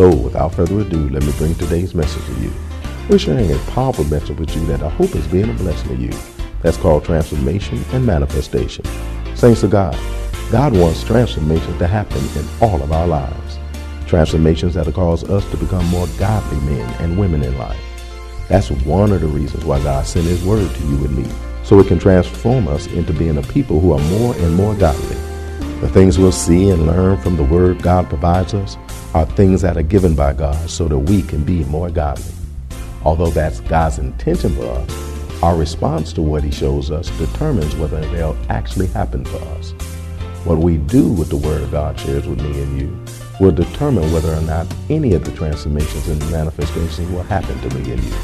So, without further ado, let me bring today's message to you. We're sharing a powerful message with you that I hope is being a blessing to you. That's called transformation and manifestation. Thanks to God, God wants transformation to happen in all of our lives. Transformations that'll cause us to become more godly men and women in life. That's one of the reasons why God sent His Word to you and me, so it can transform us into being a people who are more and more godly. The things we'll see and learn from the Word God provides us are things that are given by God so that we can be more godly. Although that's God's intention for us, our response to what He shows us determines whether they'll actually happen for us. What we do with the Word God shares with me and you will determine whether or not any of the transformations and manifestations will happen to me and you.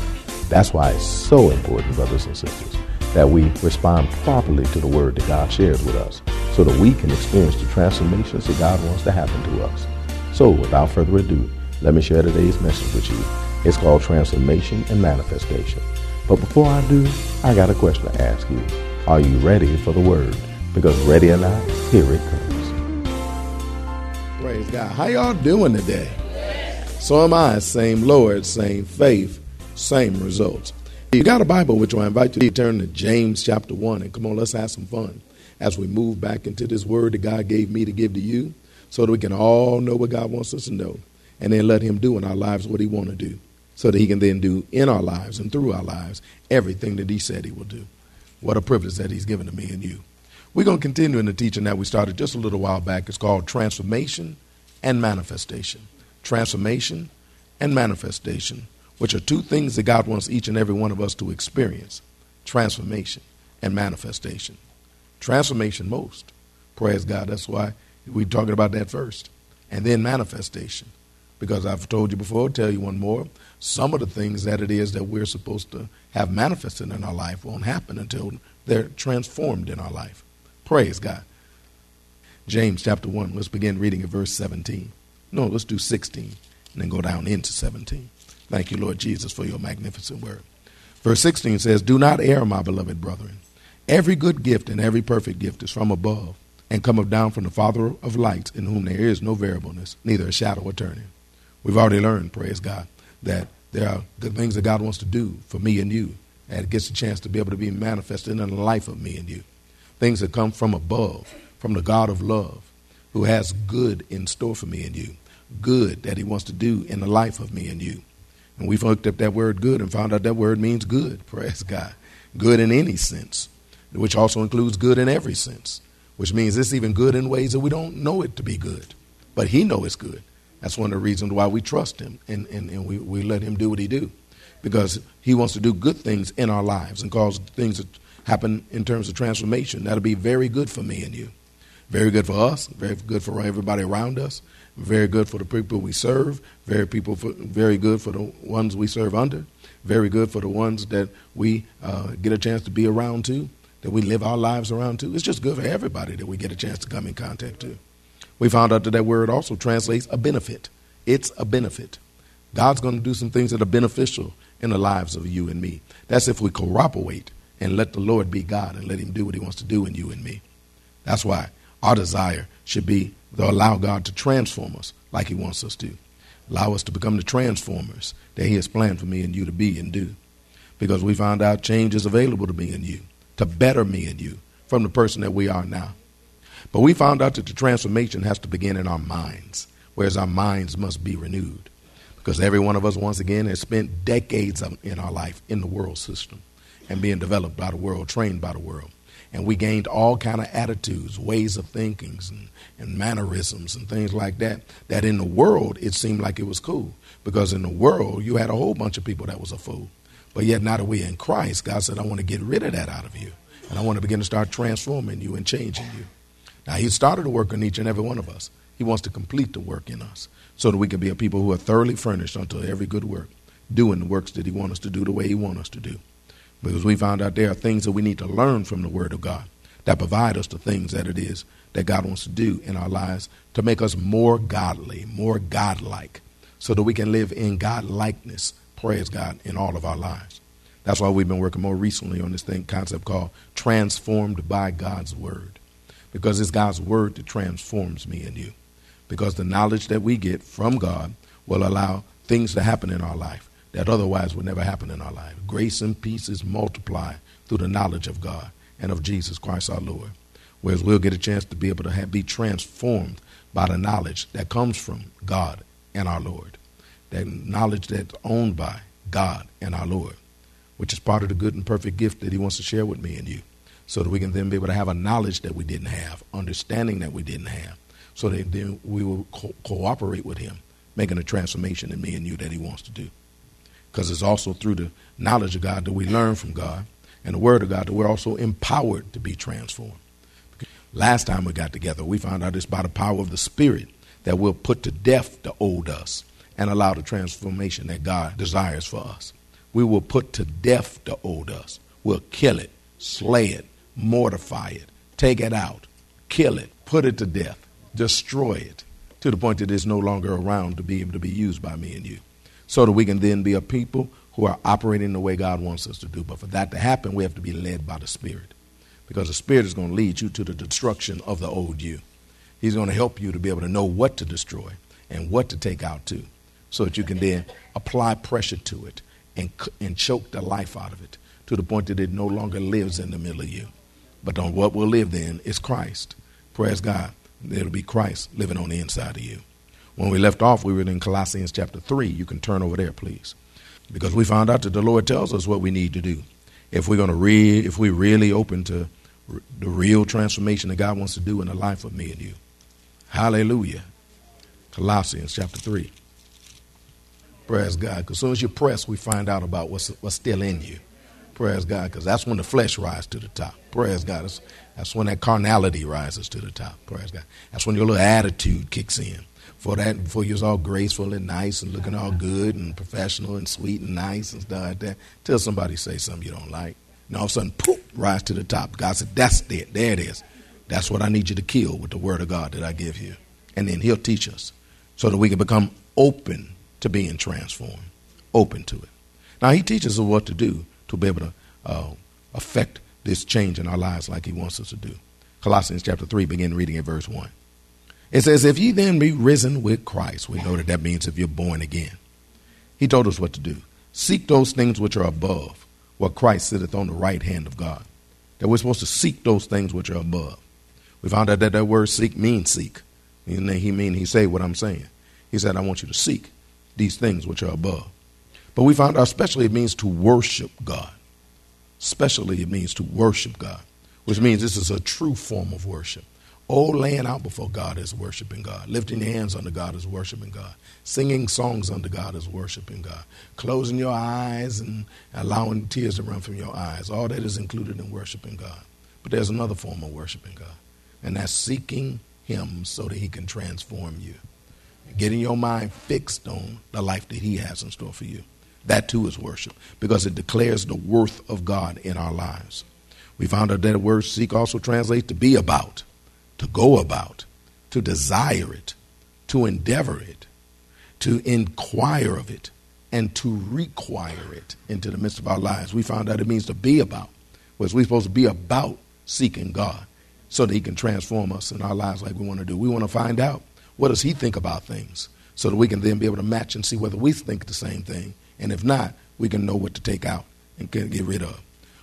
That's why it's so important, brothers and sisters, that we respond properly to the Word that God shares with us so that we can experience the transformations that God wants to happen to us. So, without further ado, let me share today's message with you. It's called Transformation and Manifestation. But before I do, I got a question to ask you. Are you ready for the word? Because ready or not, here it comes. Praise God. How y'all doing today? So am I. Same Lord, same faith, same results. You got a Bible, which I invite you to turn to James chapter 1, and come on, let's have some fun as we move back into this word that God gave me to give to you so that we can all know what God wants us to know and then let him do in our lives what he want to do so that he can then do in our lives and through our lives everything that he said he will do. What a privilege that he's given to me and you. We're going to continue in the teaching that we started just a little while back. It's called Transformation and Manifestation. Transformation and Manifestation, which are two things that God wants each and every one of us to experience transformation and manifestation. Transformation most. Praise God. That's why we're talking about that first. And then manifestation. Because I've told you before, I'll tell you one more. Some of the things that it is that we're supposed to have manifested in our life won't happen until they're transformed in our life. Praise God. James chapter 1, let's begin reading at verse 17. No, let's do 16 and then go down into 17. Thank you, Lord Jesus, for your magnificent word. Verse 16 says, Do not err, my beloved brethren. Every good gift and every perfect gift is from above and cometh down from the Father of lights, in whom there is no variableness, neither a shadow of turning. We've already learned, praise God, that there are good things that God wants to do for me and you, and it gets a chance to be able to be manifested in the life of me and you. Things that come from above, from the God of love, who has good in store for me and you, good that He wants to do in the life of me and you. And we've looked up that word good and found out that word means good, praise God. Good in any sense, which also includes good in every sense which means it's even good in ways that we don't know it to be good. But he knows it's good. That's one of the reasons why we trust him and, and, and we, we let him do what he do. Because he wants to do good things in our lives and cause things to happen in terms of transformation. That'll be very good for me and you. Very good for us, very good for everybody around us, very good for the people we serve, very people for, very good for the ones we serve under, very good for the ones that we uh, get a chance to be around to, that we live our lives around to. It's just good for everybody that we get a chance to come in contact to. We found out that that word also translates a benefit. It's a benefit. God's going to do some things that are beneficial in the lives of you and me. That's if we cooperate and let the Lord be God and let Him do what He wants to do in you and me. That's why our desire should be to allow God to transform us like He wants us to. Allow us to become the transformers that He has planned for me and you to be and do. Because we found out change is available to me and you to better me and you from the person that we are now. But we found out that the transformation has to begin in our minds, whereas our minds must be renewed. Because every one of us, once again, has spent decades of, in our life in the world system and being developed by the world, trained by the world. And we gained all kind of attitudes, ways of thinking, and, and mannerisms and things like that, that in the world it seemed like it was cool. Because in the world, you had a whole bunch of people that was a fool. But yet, that we're in Christ, God said, I want to get rid of that out of you. And I want to begin to start transforming you and changing you. Now, He started to work on each and every one of us. He wants to complete the work in us so that we can be a people who are thoroughly furnished unto every good work, doing the works that He wants us to do the way He wants us to do. Because we found out there are things that we need to learn from the Word of God that provide us the things that it is that God wants to do in our lives to make us more godly, more godlike, so that we can live in God likeness, praise God, in all of our lives. That's why we've been working more recently on this thing concept called transformed by God's Word. Because it's God's Word that transforms me and you. Because the knowledge that we get from God will allow things to happen in our life that otherwise would never happen in our life. Grace and peace is multiplied through the knowledge of God and of Jesus Christ our Lord. Whereas we'll get a chance to be able to have, be transformed by the knowledge that comes from God and our Lord. That knowledge that's owned by God and our Lord, which is part of the good and perfect gift that He wants to share with me and you. So that we can then be able to have a knowledge that we didn't have, understanding that we didn't have, so that then we will co- cooperate with Him, making a transformation in me and you that He wants to do because it's also through the knowledge of God that we learn from God and the Word of God that we're also empowered to be transformed. Last time we got together, we found out it's by the power of the Spirit that we'll put to death the old us and allow the transformation that God desires for us. We will put to death the old us. We'll kill it, slay it, mortify it, take it out, kill it, put it to death, destroy it, to the point that it's no longer around to be able to be used by me and you so that we can then be a people who are operating the way God wants us to do. But for that to happen, we have to be led by the Spirit. Because the Spirit is going to lead you to the destruction of the old you. He's going to help you to be able to know what to destroy and what to take out too, so that you can then apply pressure to it and, and choke the life out of it to the point that it no longer lives in the middle of you. But on what will live then is Christ. Praise God. It'll be Christ living on the inside of you. When we left off, we were in Colossians chapter 3. You can turn over there, please. Because we found out that the Lord tells us what we need to do. If we're going to read, if we're really open to the real transformation that God wants to do in the life of me and you. Hallelujah. Colossians chapter 3. Praise God. Because soon as you press, we find out about what's, what's still in you. Praise God. Because that's when the flesh rises to the top. Praise God. That's, that's when that carnality rises to the top. Praise God. That's when your little attitude kicks in for that before you was all graceful and nice and looking all good and professional and sweet and nice and stuff like that. Till somebody say something you don't like. And all of a sudden, poof, rise to the top. God said, That's it. There it is. That's what I need you to kill with the word of God that I give you. And then he'll teach us so that we can become open to being transformed. Open to it. Now he teaches us what to do to be able to uh, affect this change in our lives like he wants us to do. Colossians chapter 3, begin reading at verse 1. It says, If ye then be risen with Christ, we know that that means if you're born again. He told us what to do. Seek those things which are above, where Christ sitteth on the right hand of God. That we're supposed to seek those things which are above. We found out that that word seek means seek. And he mean he say what I'm saying. He said, I want you to seek these things which are above. But we found out especially it means to worship God. Especially it means to worship God, which means this is a true form of worship. Oh, laying out before God is worshiping God. Lifting your hands unto God is worshiping God. Singing songs unto God is worshiping God. Closing your eyes and allowing tears to run from your eyes. All that is included in worshiping God. But there's another form of worshiping God, and that's seeking Him so that He can transform you. Getting your mind fixed on the life that He has in store for you. That too is worship because it declares the worth of God in our lives. We found out that the word seek also translates to be about to go about, to desire it, to endeavor it, to inquire of it, and to require it into the midst of our lives. We found out it means to be about, whereas we're supposed to be about seeking God so that He can transform us in our lives like we want to do. We want to find out what does He think about things so that we can then be able to match and see whether we think the same thing. And if not, we can know what to take out and get rid of.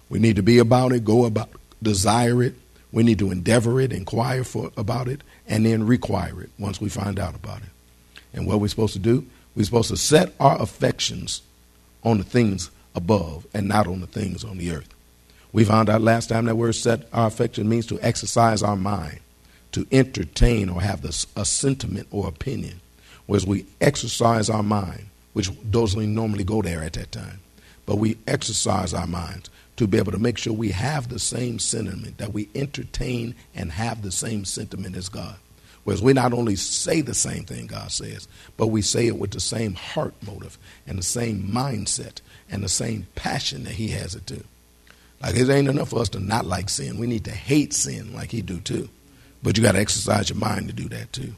We need to be about it, go about, desire it, we need to endeavor it, inquire for, about it, and then require it once we find out about it. And what we're supposed to do, We're supposed to set our affections on the things above and not on the things on the earth. We found out last time that word set our affection means to exercise our mind, to entertain or have this, a sentiment or opinion. Whereas we exercise our mind, which doesn't normally go there at that time, but we exercise our minds to be able to make sure we have the same sentiment, that we entertain and have the same sentiment as God. Whereas we not only say the same thing God says, but we say it with the same heart motive and the same mindset and the same passion that He has it too. Like it ain't enough for us to not like sin. We need to hate sin like He do too. But you got to exercise your mind to do that too.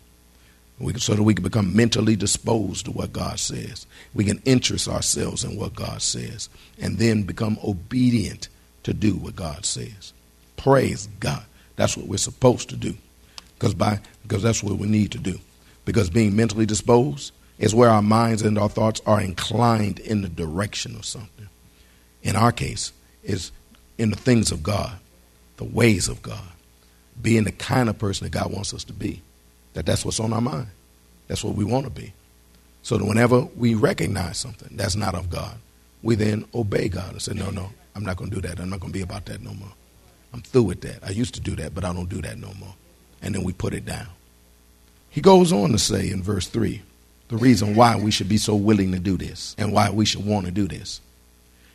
Can, so that we can become mentally disposed to what God says. We can interest ourselves in what God says and then become obedient to do what God says. Praise God. That's what we're supposed to do because by because that's what we need to do. Because being mentally disposed is where our minds and our thoughts are inclined in the direction of something. In our case, is in the things of God, the ways of God, being the kind of person that God wants us to be. That that's what's on our mind. That's what we want to be. So that whenever we recognize something that's not of God, we then obey God and say, no, no, I'm not going to do that. I'm not going to be about that no more. I'm through with that. I used to do that, but I don't do that no more. And then we put it down. He goes on to say in verse 3 the reason why we should be so willing to do this and why we should want to do this.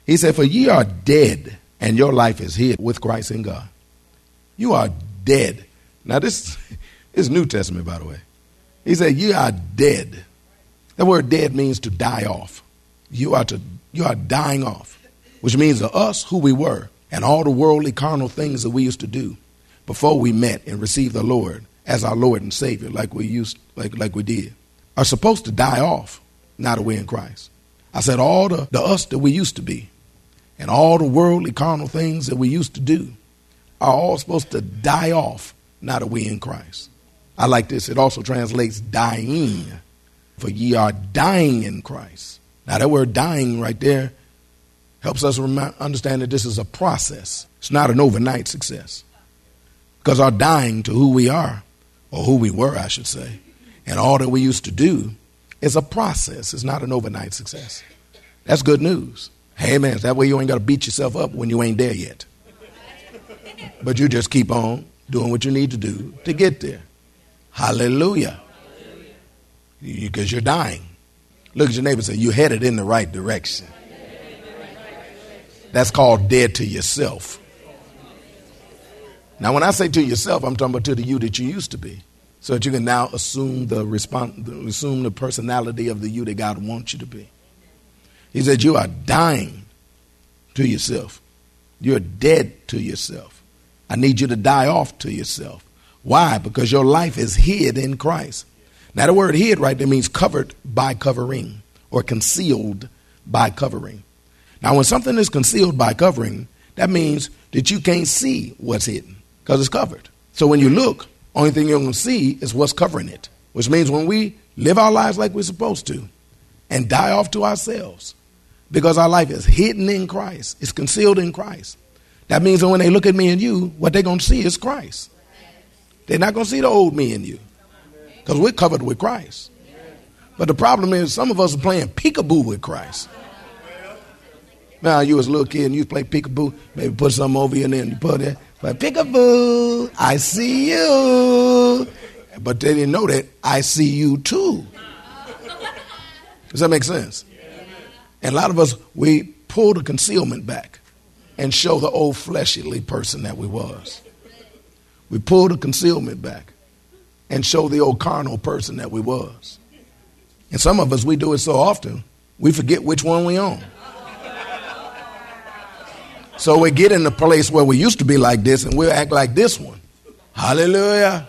He said, For ye are dead, and your life is hid with Christ in God. You are dead. Now, this is New Testament, by the way. He said, You are dead. That word dead means to die off. You are, to, you are dying off, which means to us who we were and all the worldly carnal things that we used to do before we met and received the Lord as our Lord and Savior, like we used, like, like we did, are supposed to die off now that we're in Christ. I said all the, the us that we used to be and all the worldly carnal things that we used to do are all supposed to die off that we're in Christ. I like this. It also translates dying. For ye are dying in Christ. Now that word dying right there helps us understand that this is a process. It's not an overnight success. Because our dying to who we are, or who we were, I should say, and all that we used to do is a process. It's not an overnight success. That's good news. Hey, man, that way you ain't got to beat yourself up when you ain't there yet. But you just keep on doing what you need to do to get there. Hallelujah. Because you're dying. Look at your neighbor and say, You're headed in the right direction. That's called dead to yourself. Now, when I say to yourself, I'm talking about to the you that you used to be. So that you can now assume the, respons- assume the personality of the you that God wants you to be. He said, You are dying to yourself. You're dead to yourself. I need you to die off to yourself. Why? Because your life is hid in Christ. Now, the word hid right there means covered by covering or concealed by covering. Now, when something is concealed by covering, that means that you can't see what's hidden because it's covered. So when you look, only thing you're going to see is what's covering it, which means when we live our lives like we're supposed to and die off to ourselves because our life is hidden in Christ, it's concealed in Christ. That means that when they look at me and you, what they're going to see is Christ. They're not going to see the old me and you because we're covered with Christ. But the problem is, some of us are playing peekaboo with Christ. Now, you was a little kid and you play peekaboo, maybe put something over you and you put it. But peekaboo, I see you. But they didn't know that I see you too. Does that make sense? And a lot of us, we pull the concealment back and show the old fleshly person that we was. We pull the concealment back and show the old carnal person that we was. And some of us, we do it so often, we forget which one we own. So we get in the place where we used to be like this and we'll act like this one. Hallelujah.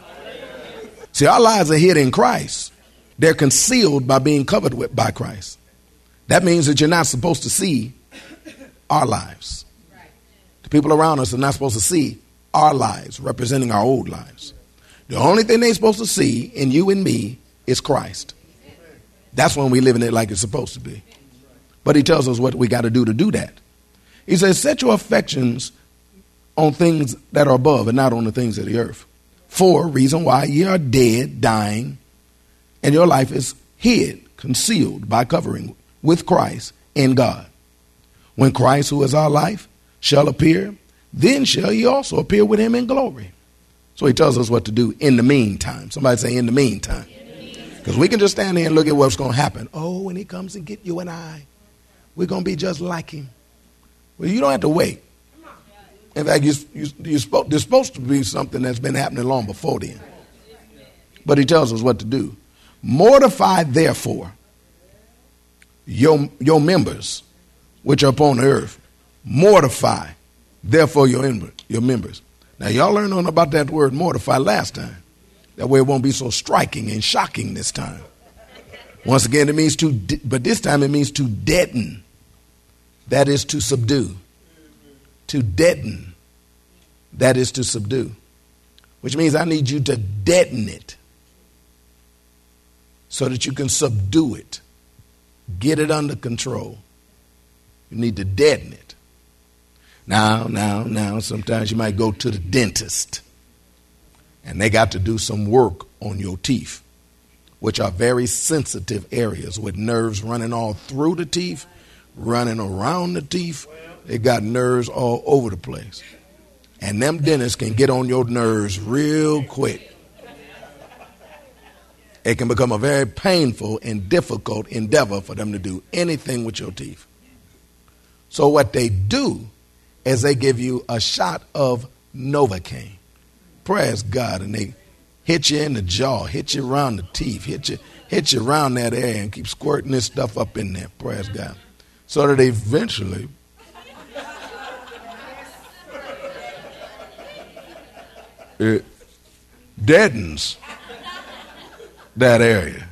See, our lives are hid in Christ. They're concealed by being covered with by Christ. That means that you're not supposed to see our lives. People around us are not supposed to see our lives, representing our old lives. The only thing they're supposed to see in you and me is Christ. That's when we live in it like it's supposed to be. But he tells us what we got to do to do that. He says, Set your affections on things that are above and not on the things of the earth. For reason why ye are dead, dying, and your life is hid, concealed by covering with Christ in God. When Christ, who is our life, shall appear, then shall he also appear with him in glory. So he tells us what to do in the meantime. Somebody say, in the meantime. Because we can just stand here and look at what's going to happen. Oh, when he comes and get you and I, we're going to be just like him. Well, you don't have to wait. In fact, you, you, you're supposed, there's supposed to be something that's been happening long before then. But he tells us what to do. Mortify, therefore, your, your members which are upon the earth. Mortify, therefore, your, your members. Now, y'all learned on about that word mortify last time. That way it won't be so striking and shocking this time. Once again, it means to, but this time it means to deaden. That is to subdue. To deaden. That is to subdue. Which means I need you to deaden it so that you can subdue it, get it under control. You need to deaden it. Now, now, now, sometimes you might go to the dentist and they got to do some work on your teeth, which are very sensitive areas with nerves running all through the teeth, running around the teeth. They got nerves all over the place. And them dentists can get on your nerves real quick. It can become a very painful and difficult endeavor for them to do anything with your teeth. So, what they do is they give you a shot of Novocaine. Praise God. And they hit you in the jaw, hit you around the teeth, hit you, hit you around that area and keep squirting this stuff up in there. Praise God. So that eventually it deadens that area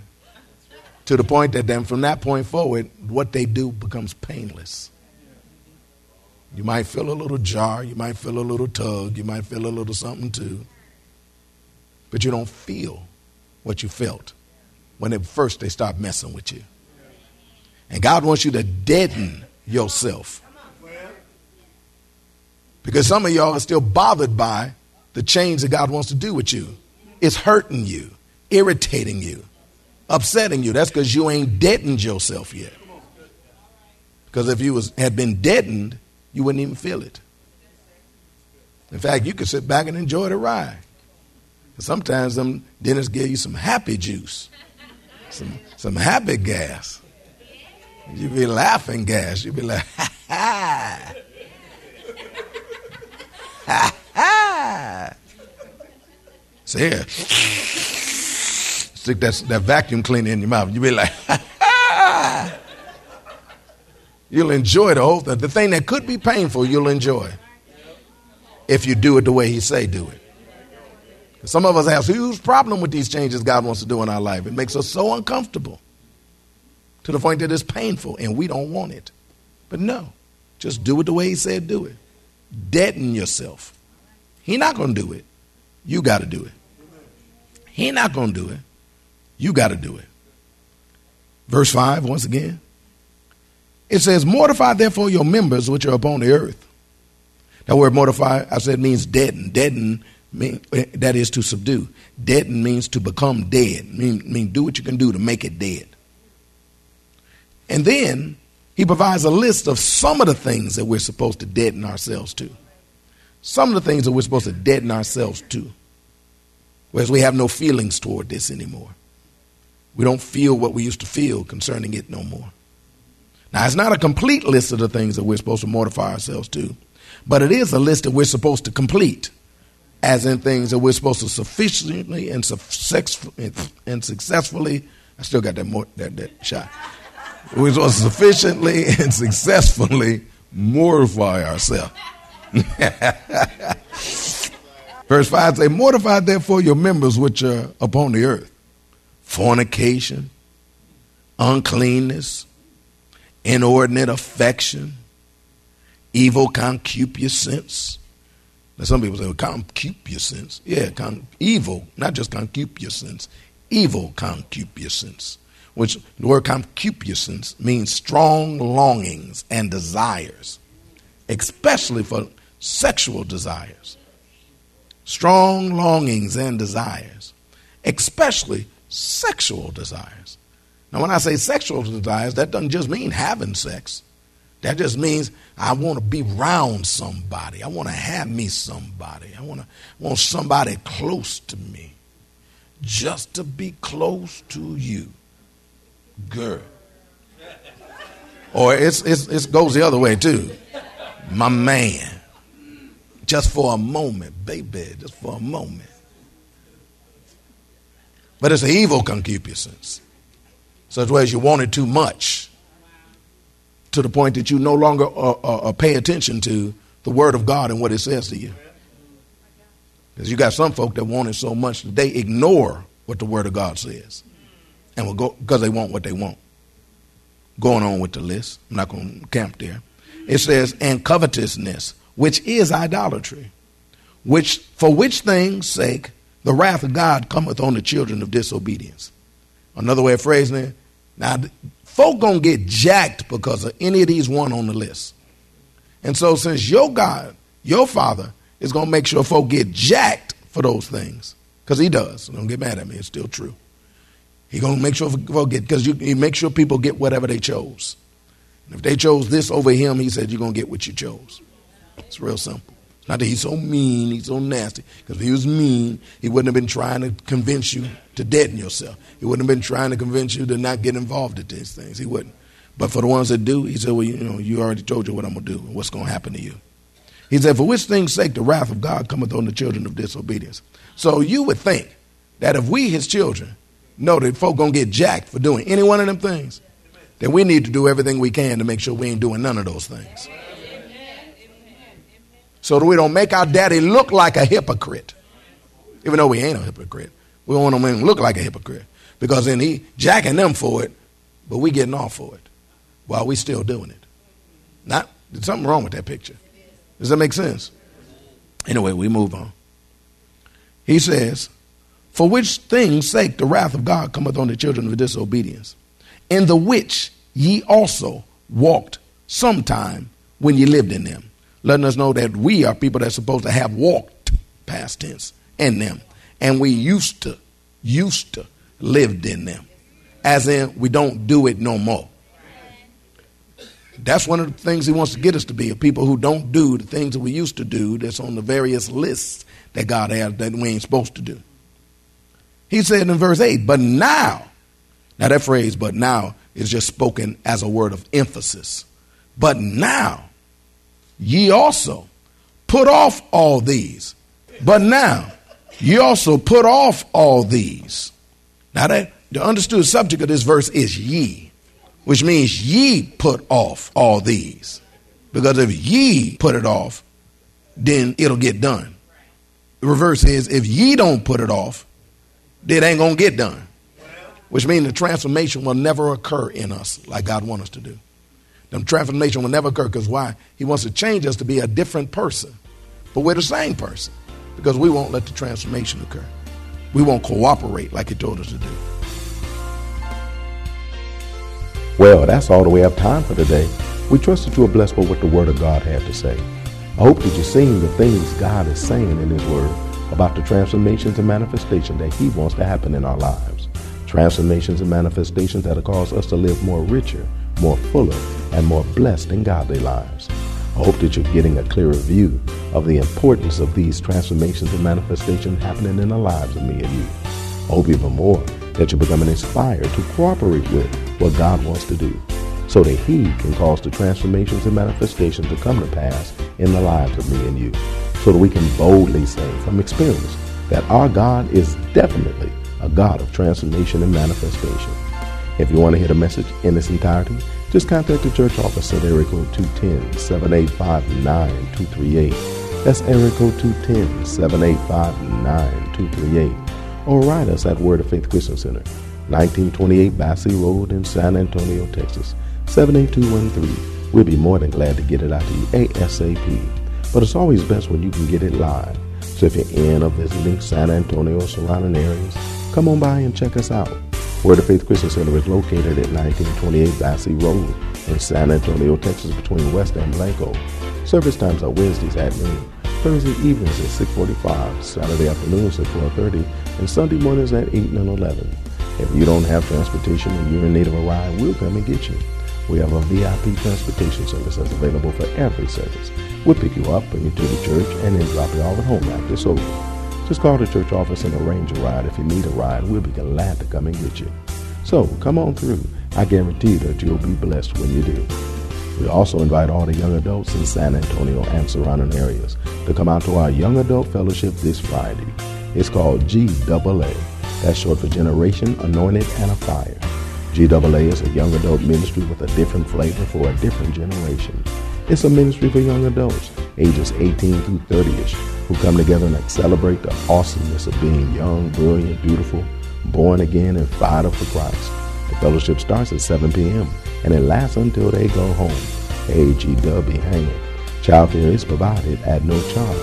to the point that then from that point forward, what they do becomes painless. You might feel a little jar, you might feel a little tug, you might feel a little something too. But you don't feel what you felt when at first they start messing with you. And God wants you to deaden yourself. Because some of y'all are still bothered by the change that God wants to do with you. It's hurting you, irritating you, upsetting you. That's because you ain't deadened yourself yet. Because if you was, had been deadened, you wouldn't even feel it. In fact, you could sit back and enjoy the ride. Sometimes them dentists give you some happy juice, some some happy gas. You be laughing gas. You be like, ha ha, ha ha. See here, stick that that vacuum cleaner in your mouth. You be like, ha ha. You'll enjoy the whole thing. The thing that could be painful, you'll enjoy. If you do it the way he say do it. Some of us have a huge problem with these changes God wants to do in our life. It makes us so uncomfortable to the point that it's painful and we don't want it. But no, just do it the way he said do it. Deaden yourself. He not going to do it. You got to do it. He not going to do it. You got to do it. Verse 5 once again. It says, Mortify therefore your members which are upon the earth. That word mortify, I said, means deaden. Deaden, mean, that is to subdue. Deaden means to become dead. Mean, mean do what you can do to make it dead. And then he provides a list of some of the things that we're supposed to deaden ourselves to. Some of the things that we're supposed to deaden ourselves to. Whereas we have no feelings toward this anymore. We don't feel what we used to feel concerning it no more. Now, it's not a complete list of the things that we're supposed to mortify ourselves to, but it is a list that we're supposed to complete, as in things that we're supposed to sufficiently and, and successfully. I still got that, more, that, that shot. We're supposed to sufficiently and successfully mortify ourselves. Verse 5 says, Mortify therefore your members which are upon the earth fornication, uncleanness, inordinate affection, evil concupiscence. Now, some people say, well, concupiscence. Yeah, con- evil, not just concupiscence, evil concupiscence, which the word concupiscence means strong longings and desires, especially for sexual desires. Strong longings and desires, especially sexual desires. Now, when I say sexual desires, that doesn't just mean having sex. That just means I want to be around somebody. I want to have me somebody. I want to want somebody close to me. Just to be close to you. Girl. Or it's, it's, it goes the other way too. My man. Just for a moment, baby, just for a moment. But it's evil concupiscence. Such as you want it too much to the point that you no longer uh, uh, uh, pay attention to the Word of God and what it says to you. Because you got some folk that want it so much that they ignore what the Word of God says, and will go because they want what they want. Going on with the list, I'm not going to camp there. It says, and covetousness, which is idolatry, which for which things sake the wrath of God cometh on the children of disobedience. Another way of phrasing it, now folk gonna get jacked because of any of these one on the list. And so since your God, your father, is gonna make sure folk get jacked for those things, because he does. So don't get mad at me, it's still true. He gonna make sure folk get because he make sure people get whatever they chose. And if they chose this over him, he said you're gonna get what you chose. It's real simple. Not that he's so mean, he's so nasty. Because if he was mean, he wouldn't have been trying to convince you to deaden yourself. He wouldn't have been trying to convince you to not get involved in these things. He wouldn't. But for the ones that do, he said, Well, you know, you already told you what I'm going to do and what's going to happen to you. He said, For which thing's sake the wrath of God cometh on the children of disobedience. So you would think that if we, his children, know that folk going to get jacked for doing any one of them things, then we need to do everything we can to make sure we ain't doing none of those things so that we don't make our daddy look like a hypocrite. Even though we ain't a hypocrite. We don't want him to look like a hypocrite. Because then he jacking them for it, but we getting off for it while we still doing it. Not there's something wrong with that picture. Does that make sense? Anyway, we move on. He says, For which things sake the wrath of God cometh on the children of disobedience, in the which ye also walked sometime when ye lived in them letting us know that we are people that's supposed to have walked past tense in them. And we used to, used to lived in them. As in, we don't do it no more. That's one of the things he wants to get us to be, people who don't do the things that we used to do that's on the various lists that God has that we ain't supposed to do. He said in verse 8, but now, now that phrase, but now, is just spoken as a word of emphasis. But now, ye also put off all these. But now, ye also put off all these. Now, that, the understood subject of this verse is ye, which means ye put off all these. Because if ye put it off, then it'll get done. The reverse is if ye don't put it off, then it ain't going to get done. Which means the transformation will never occur in us like God wants us to do. The transformation will never occur because why? He wants to change us to be a different person. But we're the same person because we won't let the transformation occur. We won't cooperate like he told us to do. Well, that's all that we have time for today. We trust that you are blessed by what the Word of God had to say. I hope that you're seeing the things God is saying in His Word about the transformations and manifestation that He wants to happen in our lives. Transformations and manifestations that will cause us to live more richer, more fuller, and more blessed and godly lives. I hope that you're getting a clearer view of the importance of these transformations and manifestations happening in the lives of me and you. I hope even more that you're becoming inspired to cooperate with what God wants to do so that He can cause the transformations and manifestations to come to pass in the lives of me and you so that we can boldly say from experience that our God is definitely a God of transformation and manifestation. If you want to hear the message in its entirety, just contact the church office at area code 210-785-9238. That's area code 210-785-9238. Or write us at Word of Faith Christian Center, 1928 Basse Road in San Antonio, Texas, 78213. We'll be more than glad to get it out to you ASAP. But it's always best when you can get it live. So if you're in or visiting San Antonio or surrounding areas, come on by and check us out. Word of Faith Christian Center is located at 1928 Basse Road in San Antonio, Texas, between West and Blanco. Service times are Wednesdays at noon, Thursday evenings at 6:45, Saturday afternoons at 4:30, and Sunday mornings at 8 and 11. If you don't have transportation and you're in need of a ride, we'll come and get you. We have a VIP transportation service that's available for every service. We'll pick you up, bring you to the church, and then drop you off at home after over. Just call the church office and arrange a ride. If you need a ride, we'll be glad to come and get you. So come on through. I guarantee that you'll be blessed when you do. We also invite all the young adults in San Antonio and surrounding areas to come out to our Young Adult Fellowship this Friday. It's called GAA. That's short for Generation Anointed and Afire. GAA is a young adult ministry with a different flavor for a different generation. It's a ministry for young adults, ages 18 through 30ish, who come together and celebrate the awesomeness of being young, brilliant, beautiful, born again, and fired up for Christ. The fellowship starts at 7 p.m. and it lasts until they go home. AGW hanging. Childcare is provided at no charge,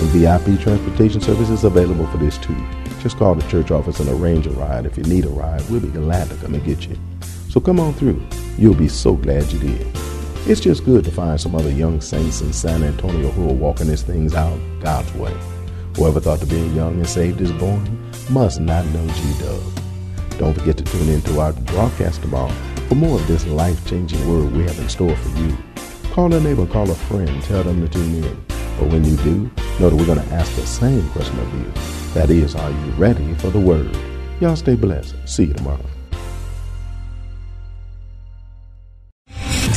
and VIP transportation service is available for this too. Just call the church office and arrange a ride. If you need a ride, we'll be glad to come and get you. So come on through. You'll be so glad you did. It's just good to find some other young saints in San Antonio who are walking these things out God's way. Whoever thought to be young and saved is born must not know G-Dub. Don't forget to tune in to our broadcast tomorrow for more of this life-changing word we have in store for you. Call a neighbor, call a friend, tell them to tune in. But when you do, know that we're going to ask the same question of you. That is, are you ready for the word? Y'all stay blessed. See you tomorrow.